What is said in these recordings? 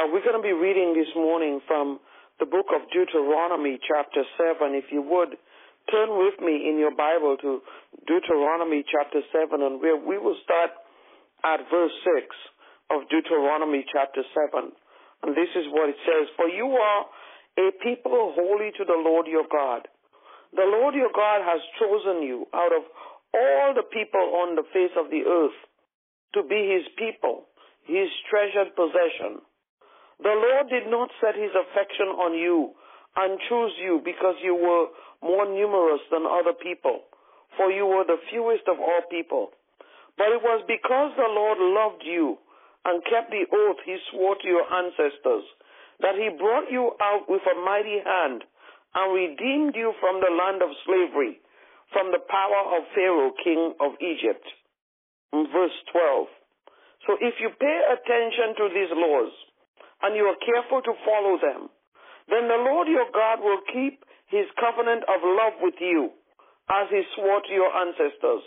Uh, we're going to be reading this morning from the book of Deuteronomy, chapter 7. If you would, turn with me in your Bible to Deuteronomy, chapter 7, and we we will start at verse 6 of Deuteronomy, chapter 7. And this is what it says For you are a people holy to the Lord your God. The Lord your God has chosen you out of all the people on the face of the earth to be his people, his treasured possession. The Lord did not set his affection on you and choose you because you were more numerous than other people, for you were the fewest of all people. But it was because the Lord loved you and kept the oath he swore to your ancestors that he brought you out with a mighty hand and redeemed you from the land of slavery, from the power of Pharaoh, king of Egypt. Verse 12. So if you pay attention to these laws and you are careful to follow them, then the Lord your God will keep his covenant of love with you as he swore to your ancestors.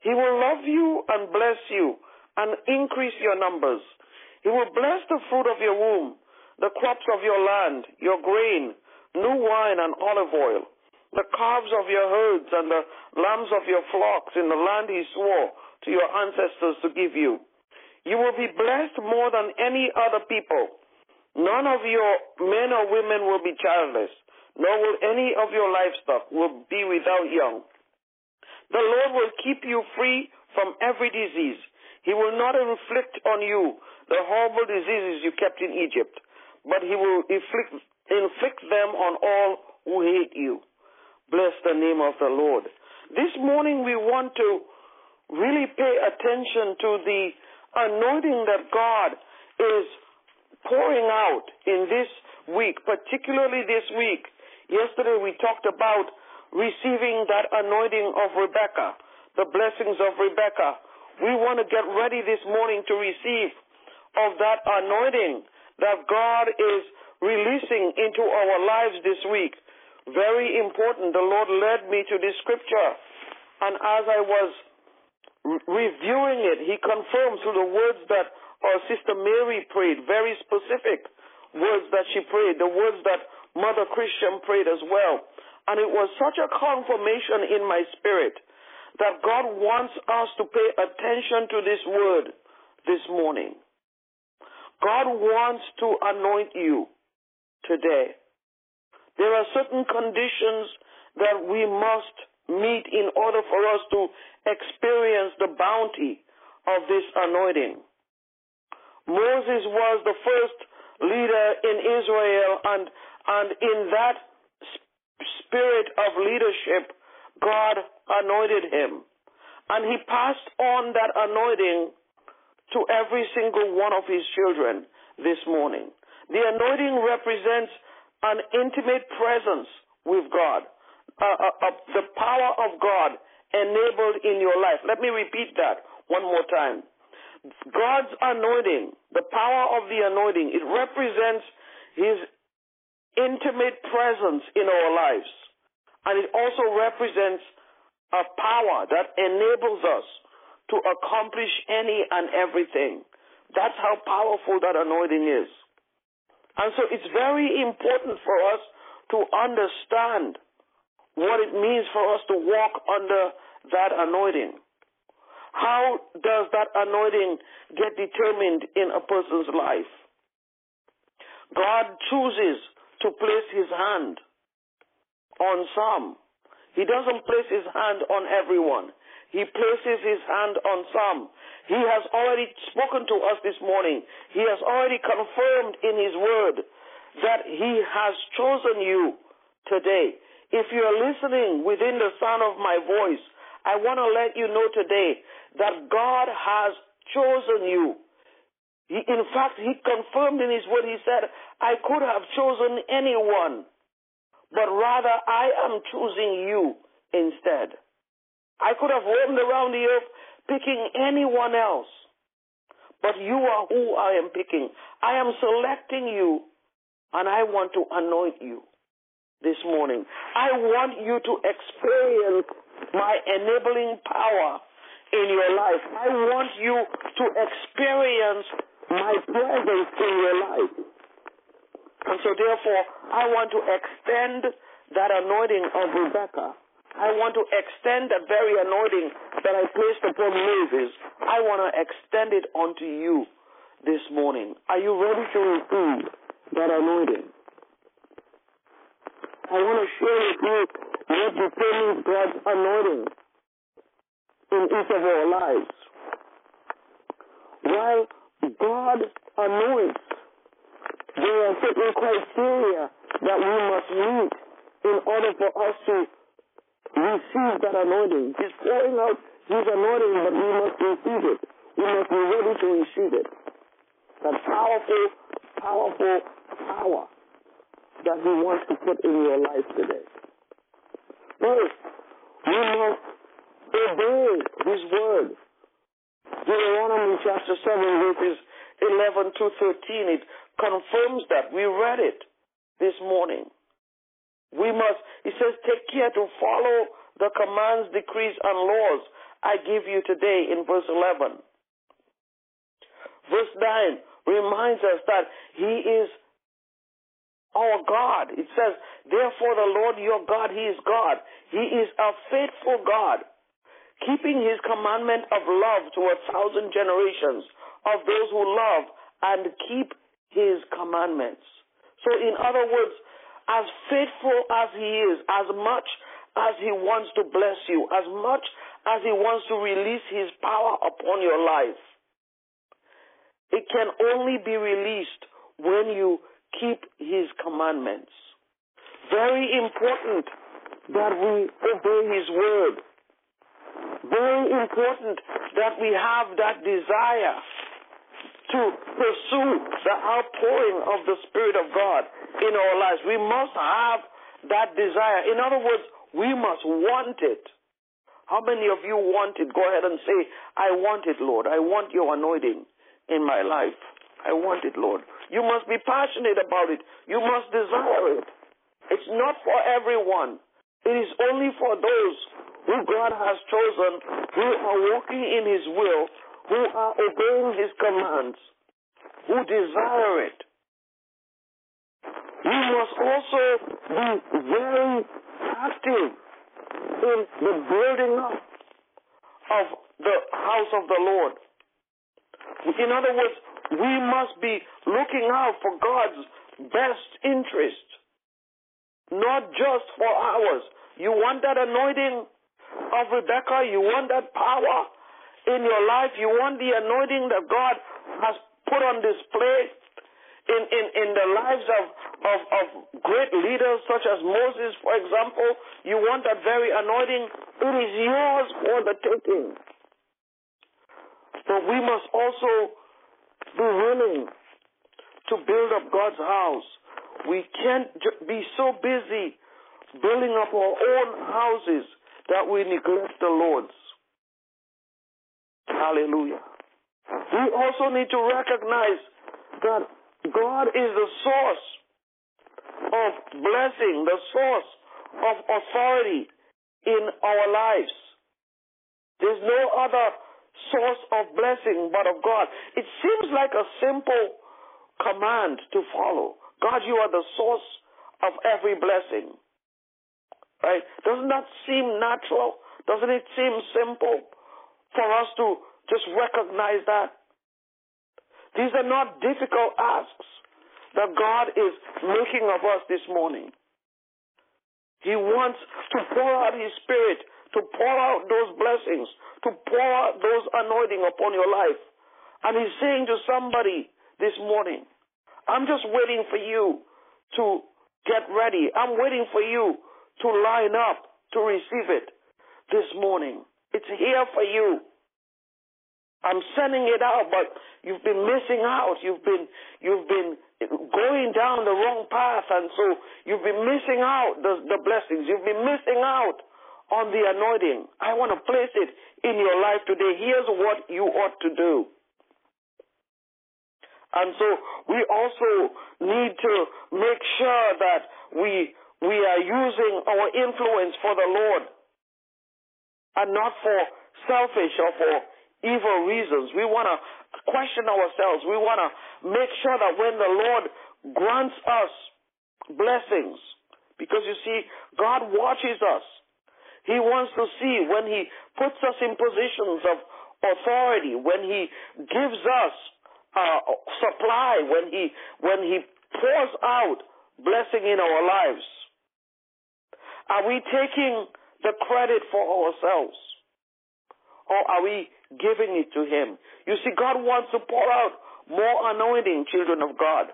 He will love you and bless you and increase your numbers. He will bless the fruit of your womb, the crops of your land, your grain, new wine and olive oil, the calves of your herds and the lambs of your flocks in the land he swore to your ancestors to give you. You will be blessed more than any other people. None of your men or women will be childless, nor will any of your livestock will be without young. The Lord will keep you free from every disease. He will not inflict on you the horrible diseases you kept in Egypt, but he will inflict, inflict them on all who hate you. Bless the name of the Lord. This morning we want to really pay attention to the anointing that God is pouring out in this week, particularly this week. Yesterday we talked about receiving that anointing of Rebecca, the blessings of Rebecca. We want to get ready this morning to receive of that anointing that God is releasing into our lives this week. Very important. The Lord led me to this scripture. And as I was reviewing it, He confirmed through the words that our sister Mary prayed, very specific words that she prayed, the words that Mother Christian prayed as well. And it was such a confirmation in my spirit that God wants us to pay attention to this word this morning. God wants to anoint you today. There are certain conditions that we must meet in order for us to experience the bounty of this anointing. Moses was the first leader in Israel and, and in that spirit of leadership, God anointed him. And he passed on that anointing to every single one of his children this morning. The anointing represents an intimate presence with God, uh, uh, uh, the power of God enabled in your life. Let me repeat that one more time. God's anointing, the power of the anointing, it represents his intimate presence in our lives. And it also represents a power that enables us to accomplish any and everything. That's how powerful that anointing is. And so it's very important for us to understand what it means for us to walk under that anointing. How does that anointing get determined in a person's life? God chooses to place his hand on some. He doesn't place his hand on everyone. He places his hand on some. He has already spoken to us this morning. He has already confirmed in his word that he has chosen you today. If you are listening within the sound of my voice, I want to let you know today that God has chosen you. He, in fact, he confirmed in his word, he said, I could have chosen anyone, but rather I am choosing you instead. I could have roamed around the earth picking anyone else. But you are who I am picking. I am selecting you and I want to anoint you this morning. I want you to experience my enabling power in your life. I want you to experience my presence in your life. And so therefore, I want to extend that anointing of Rebecca. I want to extend that very anointing that I placed upon Moses. I want to extend it onto you this morning. Are you ready to receive that anointing? I want to share with you determines God's anointing in each of our lives. While God anoints, there are certain criteria that we must meet in order for us to receive that anointing. He's pouring out His anointing, but we must receive it. We must be ready to receive it. That powerful, powerful power that He wants to put in your life today. We must obey His word. Deuteronomy chapter 7, verses 11 to 13, it confirms that. We read it this morning. We must, he says, take care to follow the commands, decrees, and laws I give you today in verse 11. Verse 9 reminds us that he is our God. It says, therefore the Lord your God, he is God. He is a faithful God, keeping his commandment of love to a thousand generations of those who love and keep his commandments. So in other words, as faithful as He is, as much as He wants to bless you, as much as He wants to release His power upon your life, it can only be released when you keep His commandments. Very important that we obey His word. Very important that we have that desire to pursue the outpouring of the Spirit of God in our lives. We must have that desire. In other words, we must want it. How many of you want it? Go ahead and say, I want it, Lord. I want your anointing in my life. I want it, Lord. You must be passionate about it. You must desire it. It's not for everyone. It is only for those who God has chosen, who are walking in His will, who are obeying His commands, who desire it. We must also be very active in the building up of the house of the Lord. In other words, we must be looking out for God's best interest, not just for ours. You want that anointing of Rebecca? You want that power in your life? You want the anointing that God has put on display in, in, in the lives of, of, of great leaders such as Moses, for example, you want that very anointing, it is yours for the taking. But we must also be willing to build up God's house. We can't be so busy building up our own houses that we neglect the Lord's. Hallelujah. We also need to recognize that God is the source of blessing, the source of authority in our lives. There's no other source of blessing but of God. It seems like a simple command to follow. God, you are the source of every blessing. Right? Doesn't that seem natural? Doesn't it seem simple for us to just recognize that? These are not difficult asks that God is making of us this morning. He wants to pour out His Spirit, to pour out those blessings, to pour out those anointing upon your life. And He's saying to somebody this morning, I'm just waiting for you to get ready. I'm waiting for you to line up to receive it this morning. It's here for you. I'm sending it out, but you've been missing out. You've been you've been going down the wrong path, and so you've been missing out the, the blessings. You've been missing out on the anointing. I want to place it in your life today. Here's what you ought to do. And so we also need to make sure that we we are using our influence for the Lord and not for selfish or for evil reasons. We want to question ourselves. We want to make sure that when the Lord grants us blessings, because you see, God watches us. He wants to see when He puts us in positions of authority, when He gives us uh, supply, when He when He pours out blessing in our lives. Are we taking the credit for ourselves? Or are we giving it to Him? You see, God wants to pour out more anointing, children of God.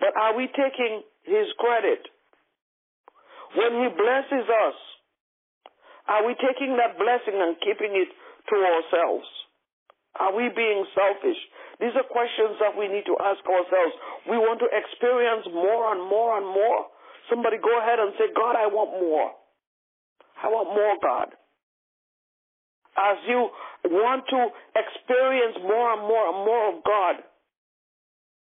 But are we taking His credit? When He blesses us, are we taking that blessing and keeping it to ourselves? Are we being selfish? These are questions that we need to ask ourselves. We want to experience more and more and more. Somebody go ahead and say, God, I want more. I want more, God. As you want to experience more and more and more of God,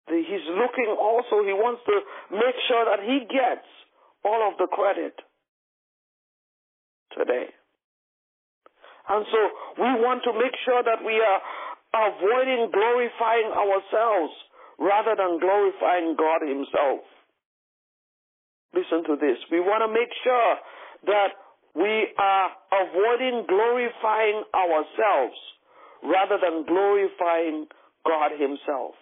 He's looking also, He wants to make sure that He gets all of the credit today. And so we want to make sure that we are avoiding glorifying ourselves rather than glorifying God Himself. Listen to this. We want to make sure that we are avoiding glorifying ourselves rather than glorifying God Himself.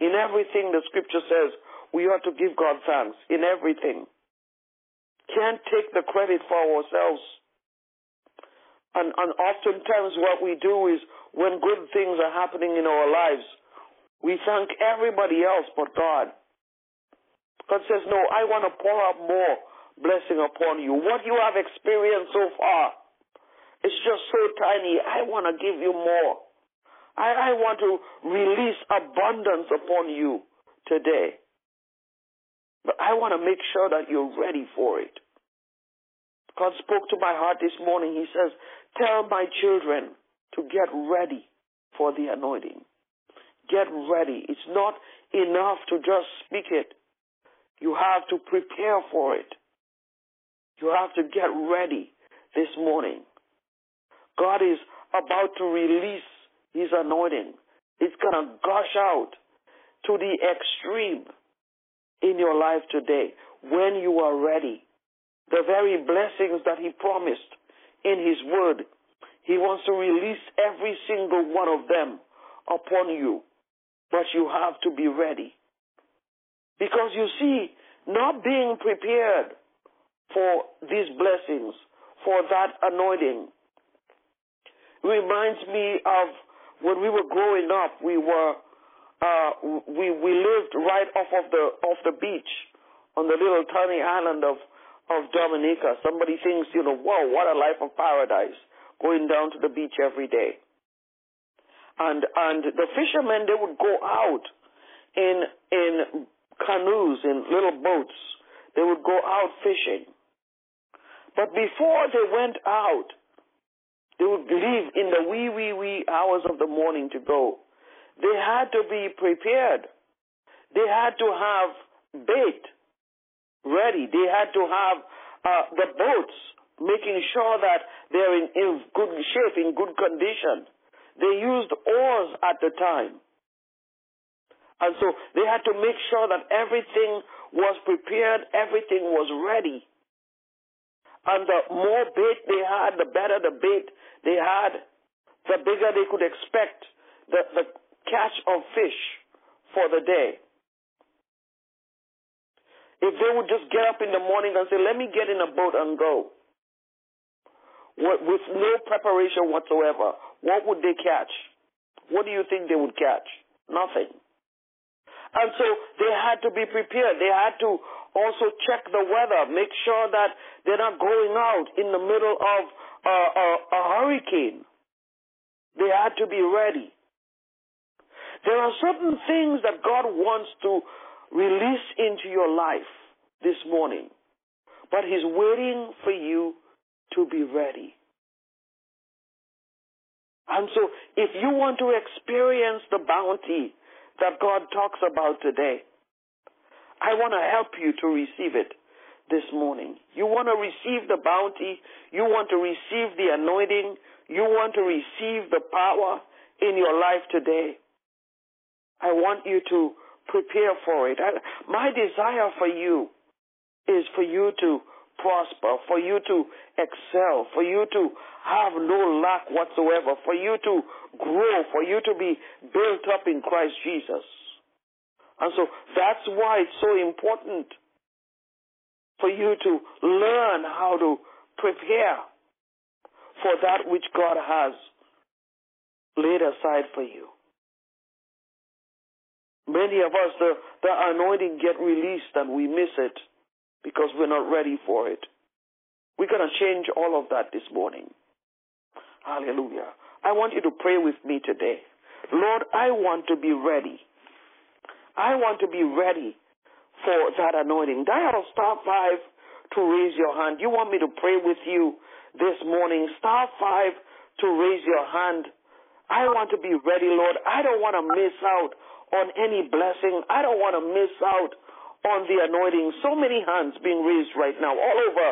In everything the scripture says, we ought to give God thanks. In everything. Can't take the credit for ourselves. And, and oftentimes what we do is when good things are happening in our lives, we thank everybody else but God. God says, no, I want to pour out more blessing upon you. What you have experienced so far is just so tiny. I want to give you more. I, I want to release abundance upon you today. But I want to make sure that you're ready for it. God spoke to my heart this morning. He says, Tell my children to get ready for the anointing. Get ready. It's not enough to just speak it. You have to prepare for it. You have to get ready this morning. God is about to release His anointing. It's going to gush out to the extreme in your life today when you are ready. The very blessings that He promised in His Word, He wants to release every single one of them upon you. But you have to be ready. Because you see, not being prepared for these blessings, for that anointing, reminds me of when we were growing up. We were uh, we we lived right off of the off the beach on the little tiny island of of Dominica. Somebody thinks, you know, whoa, what a life of paradise, going down to the beach every day. And and the fishermen they would go out in in canoes in little boats. They would go out fishing. But before they went out, they would leave in the wee wee wee hours of the morning to go. They had to be prepared. They had to have bait ready. They had to have uh, the boats making sure that they're in, in good shape, in good condition. They used oars at the time. And so they had to make sure that everything was prepared, everything was ready. And the more bait they had, the better the bait they had, the bigger they could expect the, the catch of fish for the day. If they would just get up in the morning and say, let me get in a boat and go, with no preparation whatsoever, what would they catch? What do you think they would catch? Nothing. And so they had to be prepared. They had to also check the weather, make sure that they're not going out in the middle of a, a, a hurricane. They had to be ready. There are certain things that God wants to release into your life this morning, but He's waiting for you to be ready. And so, if you want to experience the bounty that God talks about today, I want to help you to receive it this morning. You want to receive the bounty, you want to receive the anointing, you want to receive the power in your life today. I want you to prepare for it. I, my desire for you is for you to prosper, for you to excel, for you to have no lack whatsoever, for you to grow, for you to be built up in Christ Jesus. And so that's why it's so important for you to learn how to prepare for that which God has laid aside for you. Many of us, the, the anointing get released and we miss it because we're not ready for it. We're going to change all of that this morning. Hallelujah. I want you to pray with me today. Lord, I want to be ready. I want to be ready for that anointing. Dial star five to raise your hand. You want me to pray with you this morning? Star five to raise your hand. I want to be ready, Lord. I don't want to miss out on any blessing. I don't want to miss out on the anointing. So many hands being raised right now all over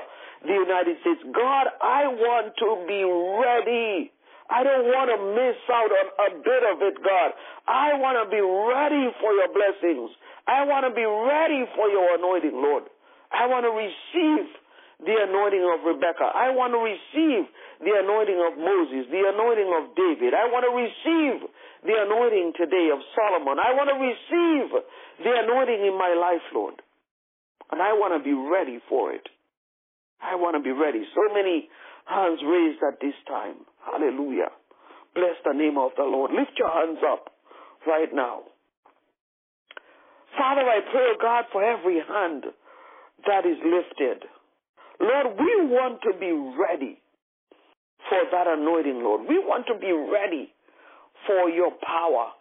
the United States. God, I want to be ready. I don't want to miss out on a bit of it, God. I want to be ready for your blessings. I want to be ready for your anointing, Lord. I want to receive the anointing of Rebecca. I want to receive the anointing of Moses, the anointing of David. I want to receive the anointing today of Solomon. I want to receive the anointing in my life, Lord. And I want to be ready for it. I want to be ready. So many hands raised at this time. Hallelujah. Bless the name of the Lord. Lift your hands up right now. Father, I pray, oh God, for every hand that is lifted. Lord, we want to be ready for that anointing, Lord. We want to be ready for your power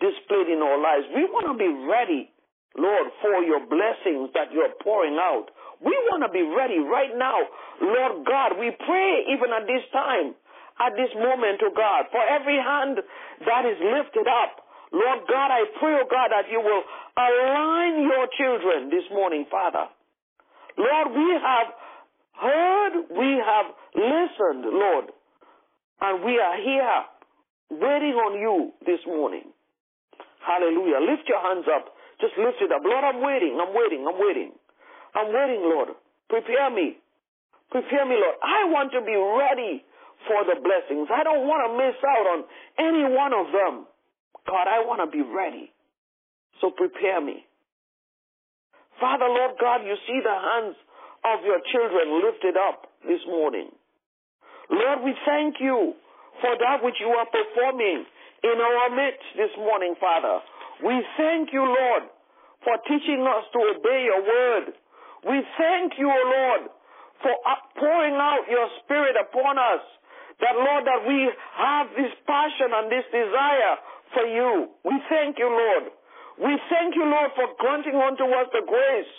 displayed in our lives. We want to be ready, Lord, for your blessings that you're pouring out. We want to be ready right now. Lord God, we pray even at this time, at this moment, oh God, for every hand that is lifted up. Lord God, I pray, oh God, that you will align your children this morning, Father. Lord, we have heard, we have listened, Lord, and we are here waiting on you this morning. Hallelujah. Lift your hands up. Just lift it up. Lord, I'm waiting. I'm waiting. I'm waiting. I'm waiting, Lord. Prepare me. Prepare me, Lord. I want to be ready for the blessings. I don't want to miss out on any one of them. God, I want to be ready. So prepare me. Father, Lord God, you see the hands of your children lifted up this morning. Lord, we thank you for that which you are performing in our midst this morning, Father. We thank you, Lord, for teaching us to obey your word. We thank you, O Lord, for uh, pouring out your spirit upon us. That, Lord, that we have this passion and this desire for you. We thank you, Lord. We thank you, Lord, for granting unto us the grace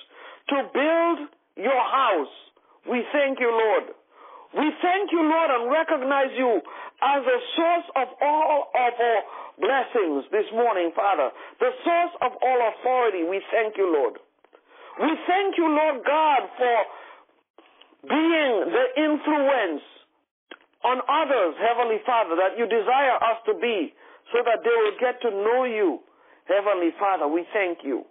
to build your house. We thank you, Lord. We thank you, Lord, and recognize you as the source of all of our blessings this morning, Father. The source of all authority. We thank you, Lord. We thank you, Lord God, for being the influence on others, Heavenly Father, that you desire us to be so that they will get to know you. Heavenly Father, we thank you.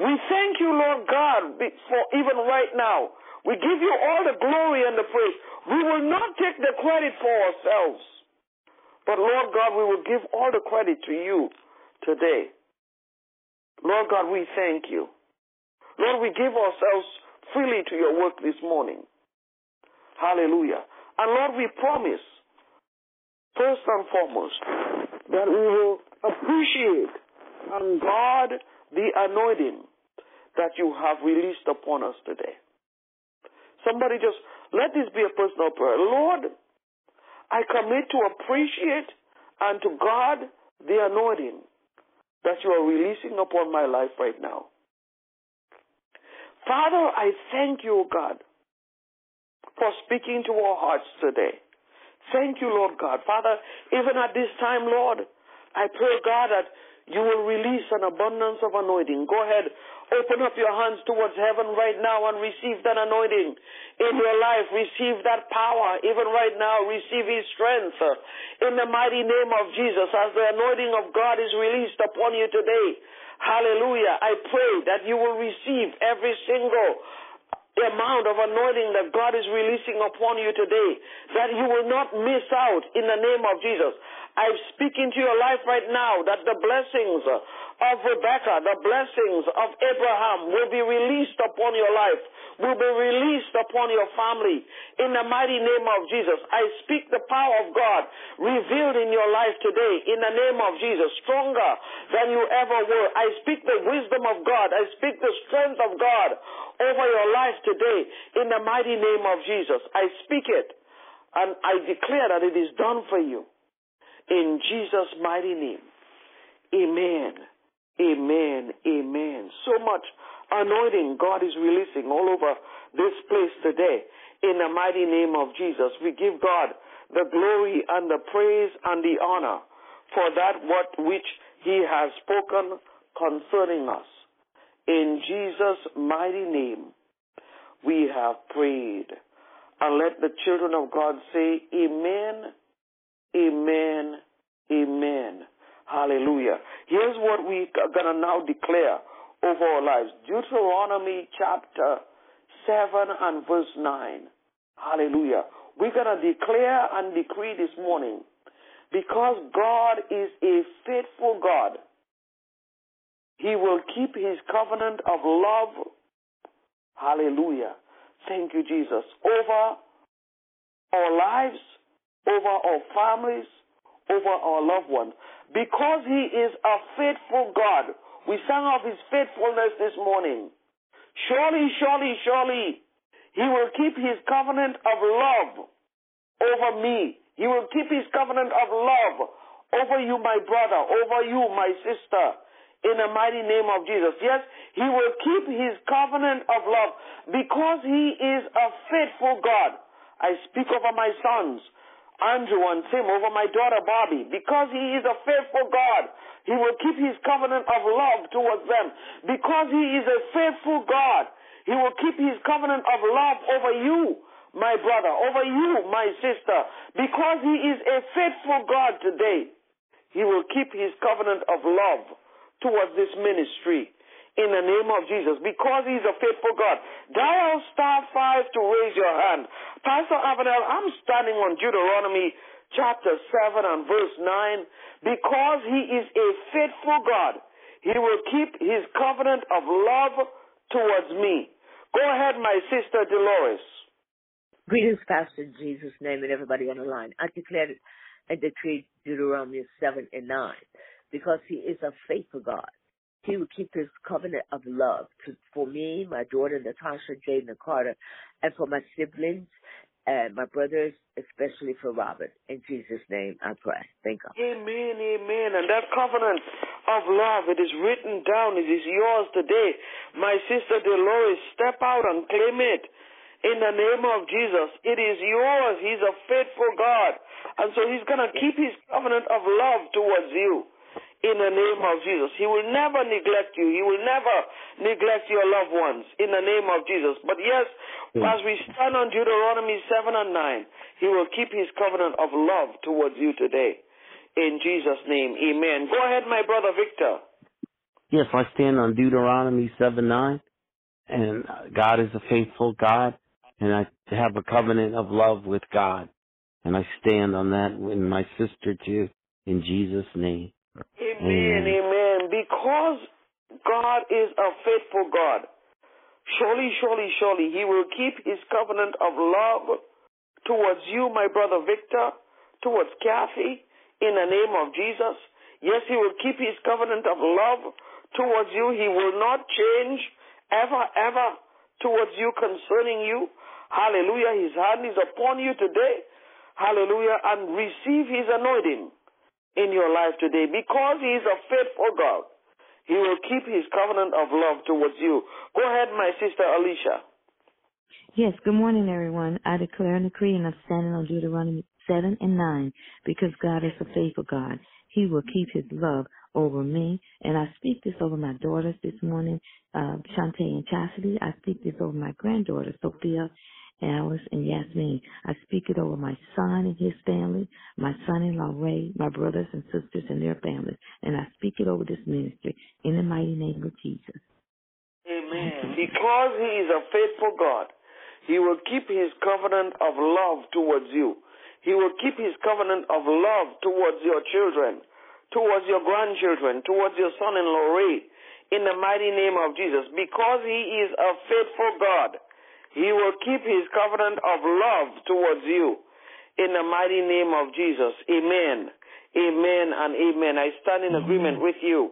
We thank you, Lord God, for even right now. We give you all the glory and the praise. We will not take the credit for ourselves. But Lord God, we will give all the credit to you today. Lord God, we thank you. Lord, we give ourselves freely to your work this morning. Hallelujah. And Lord, we promise, first and foremost, that we will appreciate and guard the anointing that you have released upon us today. Somebody just let this be a personal prayer. Lord, I commit to appreciate and to guard the anointing that you are releasing upon my life right now. Father, I thank you, God, for speaking to our hearts today. Thank you, Lord God. Father, even at this time, Lord, I pray, God, that you will release an abundance of anointing. Go ahead, Open up your hands towards heaven right now and receive that anointing in your life. Receive that power even right now. Receive His strength in the mighty name of Jesus as the anointing of God is released upon you today. Hallelujah. I pray that you will receive every single amount of anointing that God is releasing upon you today, that you will not miss out in the name of Jesus. I speak into your life right now that the blessings of Rebecca, the blessings of Abraham will be released upon your life, will be released upon your family in the mighty name of Jesus. I speak the power of God revealed in your life today in the name of Jesus, stronger than you ever were. I speak the wisdom of God. I speak the strength of God over your life today in the mighty name of Jesus. I speak it and I declare that it is done for you in Jesus' mighty name. Amen. Amen. Amen. So much anointing God is releasing all over this place today. In the mighty name of Jesus, we give God the glory and the praise and the honor for that what which He has spoken concerning us. In Jesus' mighty name, we have prayed. And let the children of God say, Amen Amen. Amen. Hallelujah. Here's what we are going to now declare over our lives. Deuteronomy chapter 7 and verse 9. Hallelujah. We're going to declare and decree this morning because God is a faithful God. He will keep his covenant of love. Hallelujah. Thank you, Jesus. Over our lives over our families, over our loved ones. Because He is a faithful God. We sang of His faithfulness this morning. Surely, surely, surely, He will keep His covenant of love over me. He will keep His covenant of love over you, my brother, over you, my sister, in the mighty name of Jesus. Yes, He will keep His covenant of love because He is a faithful God. I speak over my sons. Andrew and Tim, over my daughter Bobby, because he is a faithful God. He will keep his covenant of love towards them. Because he is a faithful God, he will keep his covenant of love over you, my brother, over you, my sister. Because he is a faithful God today, he will keep his covenant of love towards this ministry in the name of Jesus because he's a faithful God. Dial star five to raise your hand. Pastor Avenel, I'm standing on Deuteronomy chapter 7 and verse 9 because he is a faithful God. He will keep his covenant of love towards me. Go ahead, my sister Dolores. Greetings, Pastor, in Jesus' name, and everybody on the line. I declare and decree Deuteronomy 7 and 9 because he is a faithful God. He would keep his covenant of love to, for me, my daughter Natasha, and Carter, and for my siblings and my brothers, especially for Robert. In Jesus' name, I pray. Thank God. Amen, amen. And that covenant of love, it is written down. It is yours today. My sister Dolores, step out and claim it. In the name of Jesus, it is yours. He's a faithful God. And so he's going to keep his covenant of love towards you in the name of Jesus. He will never neglect you. He will never neglect your loved ones in the name of Jesus. But yes, mm. as we stand on Deuteronomy 7 and 9, He will keep His covenant of love towards you today. In Jesus' name, amen. Go ahead, my brother Victor. Yes, I stand on Deuteronomy 7 9, and God is a faithful God, and I have a covenant of love with God. And I stand on that with my sister too, in Jesus' name. Amen, mm. amen. Because God is a faithful God. Surely, surely, surely, He will keep His covenant of love towards you, my brother Victor, towards Kathy, in the name of Jesus. Yes, He will keep His covenant of love towards you. He will not change ever, ever towards you concerning you. Hallelujah. His hand is upon you today. Hallelujah. And receive His anointing in your life today because He is a faithful God. He will keep His covenant of love towards you. Go ahead, my sister Alicia. Yes, good morning, everyone. I declare and decree, and I'm standing on Deuteronomy 7 and 9 because God is a faithful God. He will keep His love over me. And I speak this over my daughters this morning, uh, Shantae and Chastity. I speak this over my granddaughter, Sophia, Alice, and Yasmin. I speak it over my son and his family, my son-in-law Ray, my brothers and sisters and their families. And I speak it over this ministry in the mighty name of Jesus. Amen. Because he is a faithful God, he will keep his covenant of love towards you. He will keep his covenant of love towards your children, towards your grandchildren, towards your son-in-law Ray, in the mighty name of Jesus. Because he is a faithful God, he will keep his covenant of love towards you in the mighty name of Jesus. Amen. Amen and amen. I stand in agreement with you,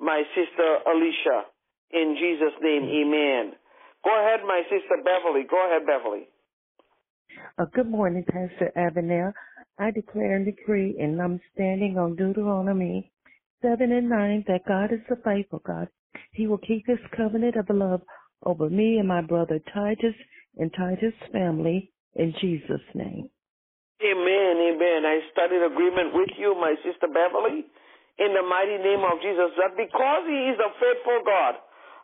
my sister Alicia. In Jesus' name, amen. Go ahead, my sister Beverly. Go ahead, Beverly. Uh, good morning, Pastor Avenel. I declare and decree, and I'm standing on Deuteronomy 7 and 9, that God is a faithful God. He will keep his covenant of love over me and my brother Titus and Titus' family in Jesus' name. Amen, amen. I stand in agreement with you, my sister Beverly, in the mighty name of Jesus, that because he is a faithful God,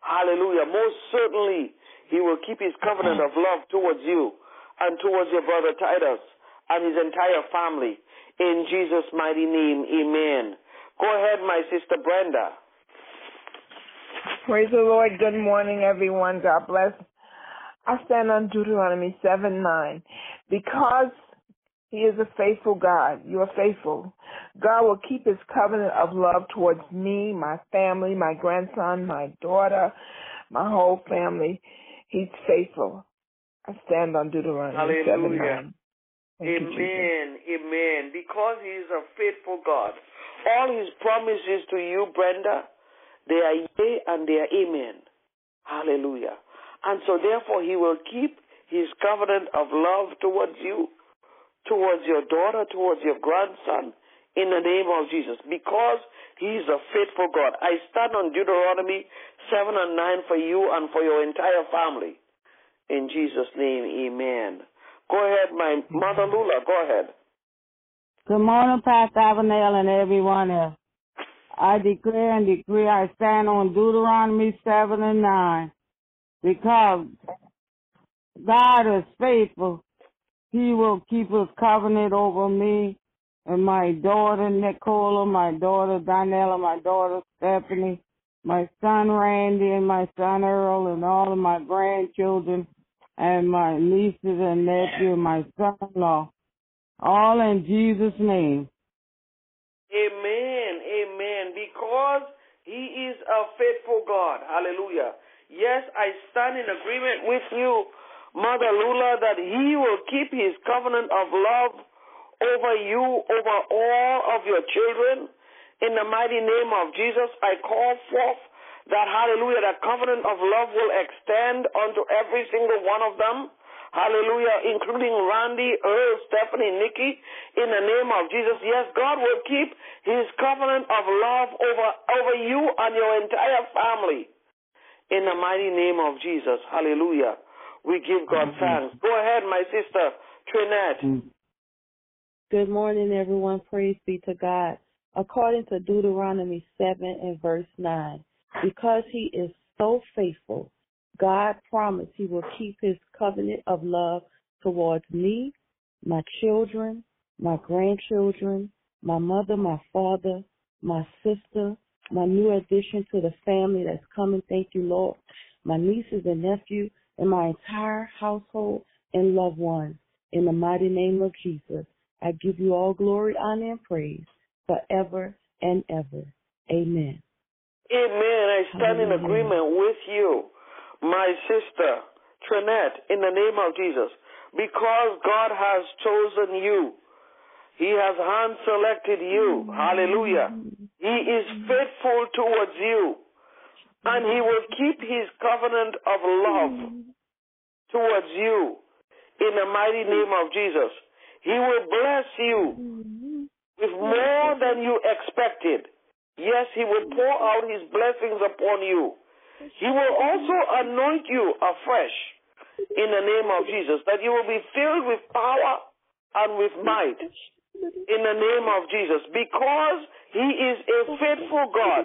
hallelujah, most certainly he will keep his covenant of love towards you and towards your brother Titus and his entire family. In Jesus' mighty name, amen. Go ahead, my sister Brenda. Praise the Lord. Good morning, everyone. God bless. I stand on Deuteronomy 7 9. Because he is a faithful God, you are faithful. God will keep his covenant of love towards me, my family, my grandson, my daughter, my whole family. He's faithful. I stand on Deuteronomy Hallelujah. 7 9. Thank you, Amen. Amen. Because he is a faithful God. All his promises to you, Brenda, they are yea and they are amen. Hallelujah. And so therefore he will keep his covenant of love towards you, towards your daughter, towards your grandson, in the name of Jesus. Because he is a faithful God. I stand on Deuteronomy 7 and 9 for you and for your entire family. In Jesus' name, amen. Go ahead, my mother Lula, go ahead. Good morning, Pastor Avenel and everyone else. I declare and decree I stand on Deuteronomy 7 and 9 because God is faithful. He will keep his covenant over me and my daughter Nicola, my daughter Donella, my daughter Stephanie, my son Randy and my son Earl and all of my grandchildren and my nieces and nephew and my son-in-law. All in Jesus' name. Amen. Because he is a faithful God. Hallelujah. Yes, I stand in agreement with you, Mother Lula, that he will keep his covenant of love over you, over all of your children. In the mighty name of Jesus, I call forth that hallelujah, that covenant of love will extend unto every single one of them. Hallelujah, including Randy, Earl, Stephanie, Nikki, in the name of Jesus. Yes, God will keep his covenant of love over, over you and your entire family. In the mighty name of Jesus. Hallelujah. We give God thanks. Go ahead, my sister, Trinette. Mm. Good morning, everyone. Praise be to God. According to Deuteronomy 7 and verse 9, because he is so faithful, God promised he will keep his covenant of love towards me, my children, my grandchildren, my mother, my father, my sister, my new addition to the family that's coming. Thank you, Lord. My nieces and nephew, and my entire household and loved ones. In the mighty name of Jesus, I give you all glory, honor, and praise forever and ever. Amen. Amen. I stand in agreement with you, my sister, Trinette, in the name of Jesus. Because God has chosen you, He has hand selected you. Hallelujah. He is faithful towards you, and He will keep His covenant of love towards you in the mighty name of Jesus. He will bless you with more than you expected. Yes, He will pour out His blessings upon you. He will also anoint you afresh in the name of Jesus, that you will be filled with power and with might in the name of Jesus, because He is a faithful God.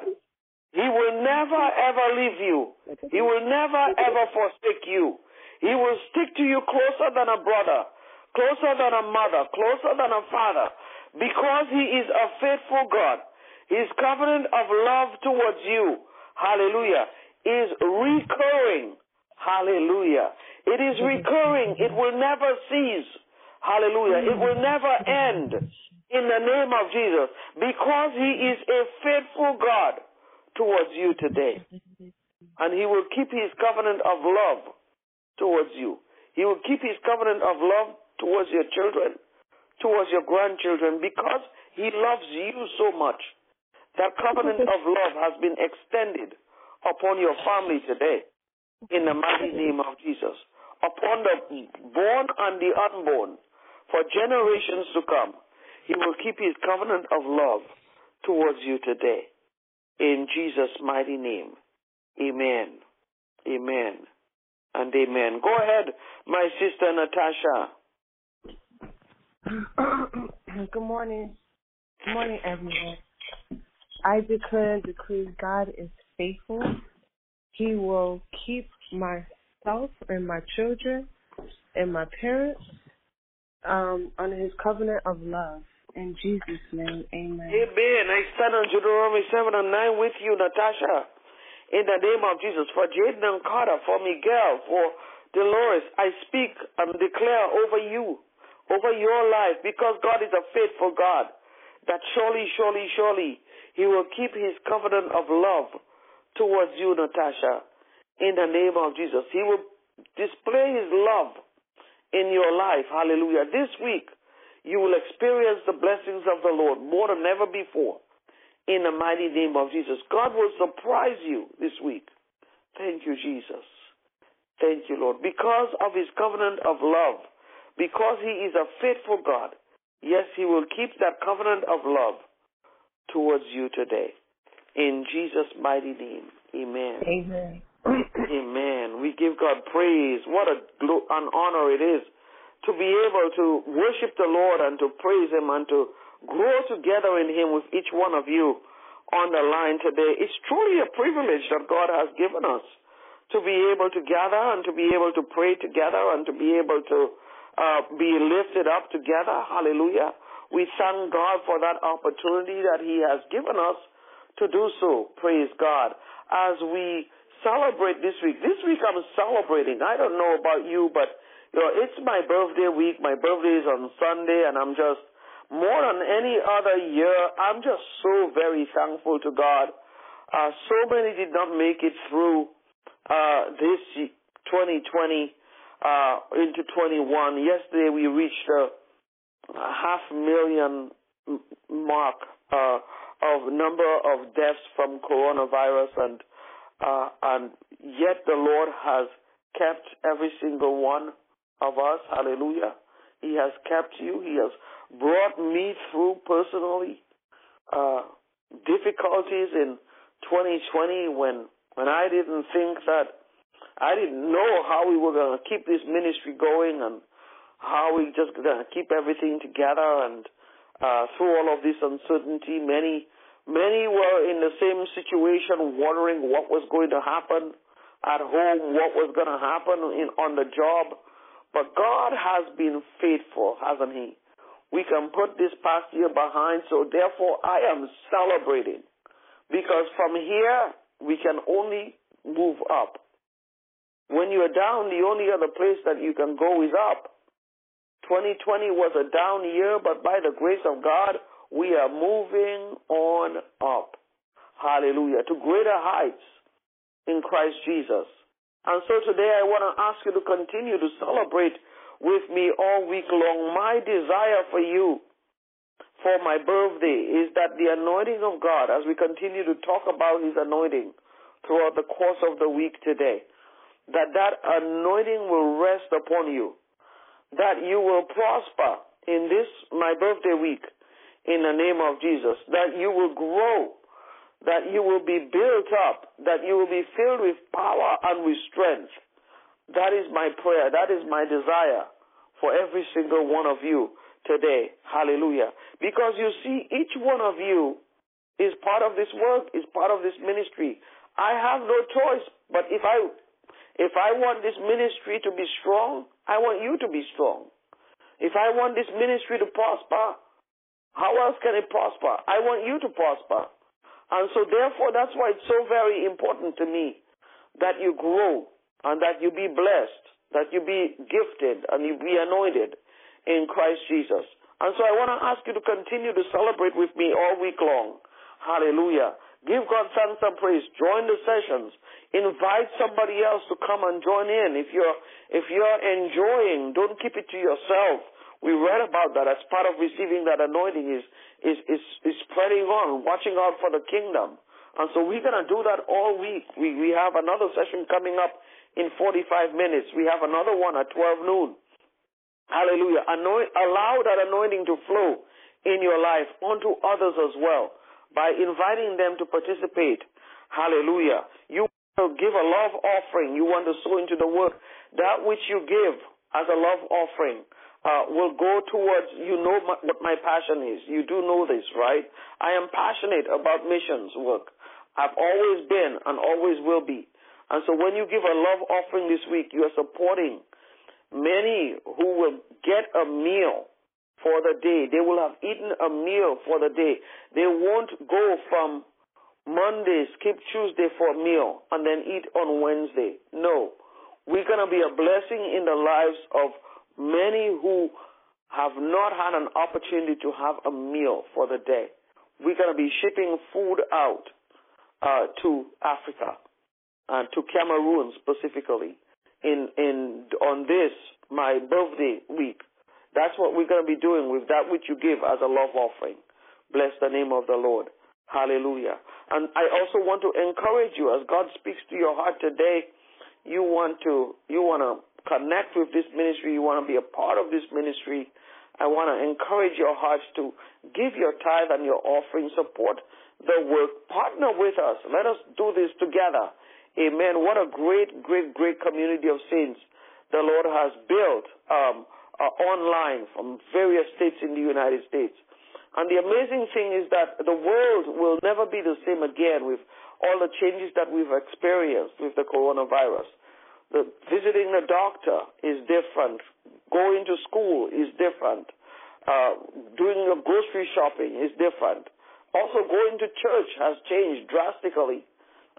He will never ever leave you. He will never ever forsake you. He will stick to you closer than a brother, closer than a mother, closer than a father, because He is a faithful God. His covenant of love towards you, hallelujah, is recurring. Hallelujah. It is mm-hmm. recurring. It will never cease. Hallelujah. It will mm-hmm. never end in the name of Jesus because He is a faithful God towards you today. And He will keep His covenant of love towards you. He will keep His covenant of love towards your children, towards your grandchildren because He loves you so much. That covenant mm-hmm. of love has been extended upon your family today in the mighty name of Jesus. Upon the born and the unborn for generations to come. He will keep his covenant of love towards you today. In Jesus' mighty name. Amen. Amen. And amen. Go ahead, my sister Natasha. Good morning. Good morning, everyone. I declare and decree God is faithful. He will keep myself and my children and my parents um, under his covenant of love. In Jesus' name, amen. Amen. I stand on Deuteronomy 7 and 9 with you, Natasha. In the name of Jesus. For Jaden and Carter, for Miguel, for Dolores, I speak and declare over you, over your life, because God is a faithful God, that surely, surely, surely, He will keep His covenant of love towards you, Natasha. In the name of Jesus. He will display His love in your life. Hallelujah. This week, you will experience the blessings of the Lord more than ever before. In the mighty name of Jesus. God will surprise you this week. Thank you, Jesus. Thank you, Lord. Because of his covenant of love, because he is a faithful God, yes, he will keep that covenant of love towards you today. In Jesus' mighty name. Amen. Amen. Amen. We give God praise. What a, an honor it is to be able to worship the Lord and to praise Him and to grow together in Him with each one of you on the line today. It's truly a privilege that God has given us to be able to gather and to be able to pray together and to be able to uh, be lifted up together. Hallelujah. We thank God for that opportunity that He has given us to do so. Praise God. As we celebrate this week, this week I'm celebrating. I don't know about you, but you know, it's my birthday week. My birthday is on Sunday, and I'm just more than any other year. I'm just so very thankful to God. Uh, so many did not make it through uh, this 2020 uh, into 21. Yesterday we reached a, a half million mark uh, of number of deaths from coronavirus, and uh, and yet the Lord has kept every single one of us. Hallelujah. He has kept you. He has brought me through personally uh, difficulties in 2020 when when I didn't think that I didn't know how we were going to keep this ministry going and how we just going to keep everything together and uh, through all of this uncertainty, many many were in the same situation, wondering what was going to happen at home, what was going to happen in on the job. But God has been faithful, hasn't He? We can put this past year behind, so therefore I am celebrating. Because from here, we can only move up. When you're down, the only other place that you can go is up. 2020 was a down year, but by the grace of God, we are moving on up. Hallelujah. To greater heights in Christ Jesus. And so today I want to ask you to continue to celebrate with me all week long. My desire for you for my birthday is that the anointing of God, as we continue to talk about His anointing throughout the course of the week today, that that anointing will rest upon you, that you will prosper in this, my birthday week, in the name of Jesus, that you will grow, that you will be built up, that you will be filled with power and with strength. That is my prayer. That is my desire for every single one of you today. Hallelujah. Because you see, each one of you is part of this work, is part of this ministry. I have no choice. But if I if I want this ministry to be strong, I want you to be strong. If I want this ministry to prosper, how else can it prosper? I want you to prosper. And so therefore that's why it's so very important to me that you grow and that you be blessed, that you be gifted and you be anointed in Christ Jesus. And so I want to ask you to continue to celebrate with me all week long. Hallelujah. Give God thanks and praise. Join the sessions. Invite somebody else to come and join in. If you're if you're enjoying, don't keep it to yourself. We read about that as part of receiving that anointing is is is, is spreading on, watching out for the kingdom. And so we're gonna do that all week. We we have another session coming up in 45 minutes. We have another one at 12 noon. Hallelujah. Anoint, allow that anointing to flow in your life onto others as well by inviting them to participate. Hallelujah. You want to give a love offering. You want to sow into the work. That which you give as a love offering uh, will go towards, you know my, what my passion is. You do know this, right? I am passionate about missions work. I've always been and always will be. And so when you give a love offering this week, you are supporting many who will get a meal for the day. They will have eaten a meal for the day. They won't go from Monday, skip Tuesday for a meal, and then eat on Wednesday. No. We're going to be a blessing in the lives of many who have not had an opportunity to have a meal for the day. We're going to be shipping food out uh, to Africa and to Cameroon specifically in in on this my birthday week. That's what we're going to be doing with that which you give as a love offering. Bless the name of the Lord. Hallelujah. And I also want to encourage you as God speaks to your heart today. You want to you want to connect with this ministry. You want to be a part of this ministry. I want to encourage your hearts to give your tithe and your offering, support the work, partner with us. Let us do this together. Amen. What a great, great, great community of saints the Lord has built um, uh, online from various states in the United States. And the amazing thing is that the world will never be the same again with all the changes that we've experienced with the coronavirus. The visiting the doctor is different. Going to school is different. Uh, doing your grocery shopping is different. Also, going to church has changed drastically.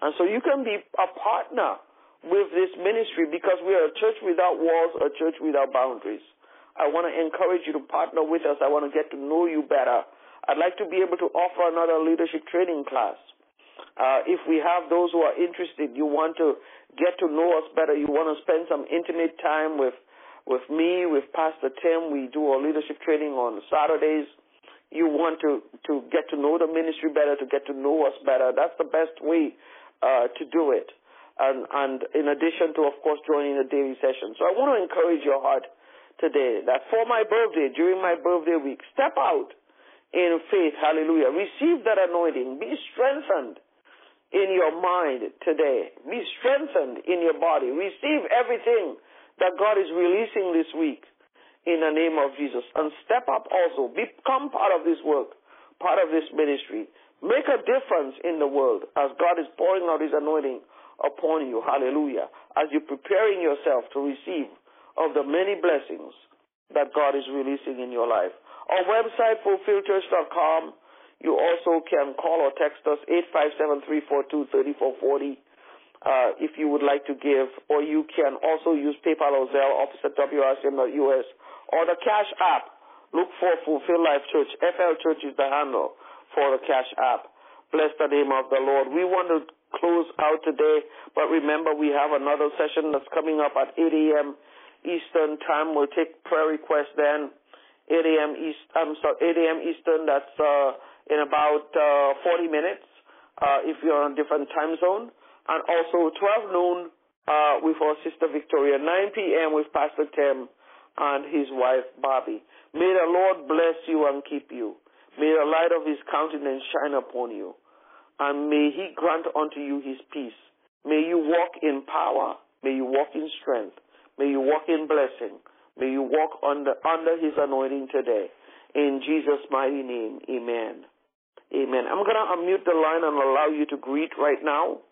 And so you can be a partner with this ministry because we are a church without walls, a church without boundaries. I want to encourage you to partner with us. I want to get to know you better. I'd like to be able to offer another leadership training class. Uh, if we have those who are interested, you want to get to know us better, you want to spend some intimate time with with me, with Pastor Tim. We do our leadership training on Saturdays. You want to to get to know the ministry better, to get to know us better. That's the best way uh, to do it. And, and in addition to, of course, joining the daily session. So I want to encourage your heart today that for my birthday, during my birthday week, step out in faith. Hallelujah. Receive that anointing. Be strengthened in your mind today. Be strengthened in your body. Receive everything that God is releasing this week in the name of Jesus. And step up also. Become part of this work, part of this ministry. Make a difference in the world as God is pouring out His anointing upon you. Hallelujah. As you're preparing yourself to receive of the many blessings that God is releasing in your life. Our website, fulfilledchurch.com. You also can call or text us 857-342-3440 uh, if you would like to give, or you can also use PayPal or Zelle, office at wrcm.us, or the Cash App. Look for Fulfill Life Church. FL Church is the handle for the Cash App. Bless the name of the Lord. We want to close out today, but remember we have another session that's coming up at 8 a.m. Eastern time. We'll take prayer requests then. 8 a.m. East, I'm sorry, 8 a.m. Eastern. That's uh, in about uh, 40 minutes uh, if you're on a different time zone. And also 12 noon uh, with our sister Victoria. 9 p.m. with Pastor Tim and his wife Bobby. May the Lord bless you and keep you. May the light of his countenance shine upon you. And may he grant unto you his peace. May you walk in power. May you walk in strength. May you walk in blessing. May you walk under, under his anointing today. In Jesus' mighty name, amen. Amen. I'm going to unmute the line and allow you to greet right now.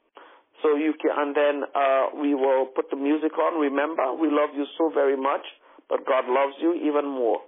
So you can, and then uh, we will put the music on. Remember, we love you so very much, but God loves you even more.